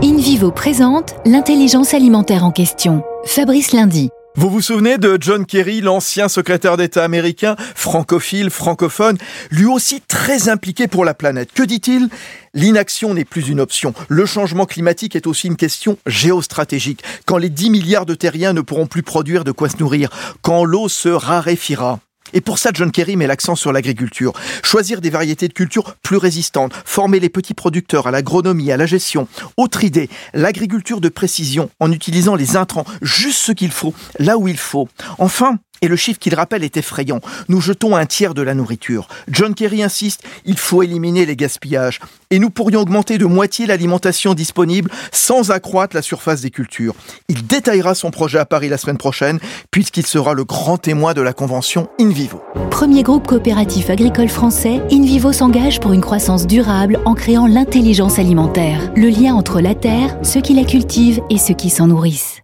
InVivo présente l'intelligence alimentaire en question. Fabrice Lundi. Vous vous souvenez de John Kerry, l'ancien secrétaire d'État américain, francophile, francophone, lui aussi très impliqué pour la planète. Que dit-il? L'inaction n'est plus une option. Le changement climatique est aussi une question géostratégique. Quand les 10 milliards de terriens ne pourront plus produire de quoi se nourrir, quand l'eau se raréfiera, et pour ça, John Kerry met l'accent sur l'agriculture. Choisir des variétés de culture plus résistantes, former les petits producteurs à l'agronomie, à la gestion. Autre idée, l'agriculture de précision, en utilisant les intrants, juste ce qu'il faut, là où il faut. Enfin, et le chiffre qu'il rappelle est effrayant. Nous jetons un tiers de la nourriture. John Kerry insiste, il faut éliminer les gaspillages. Et nous pourrions augmenter de moitié l'alimentation disponible sans accroître la surface des cultures. Il détaillera son projet à Paris la semaine prochaine, puisqu'il sera le grand témoin de la convention InVivo. Premier groupe coopératif agricole français, InVivo s'engage pour une croissance durable en créant l'intelligence alimentaire. Le lien entre la terre, ceux qui la cultivent et ceux qui s'en nourrissent.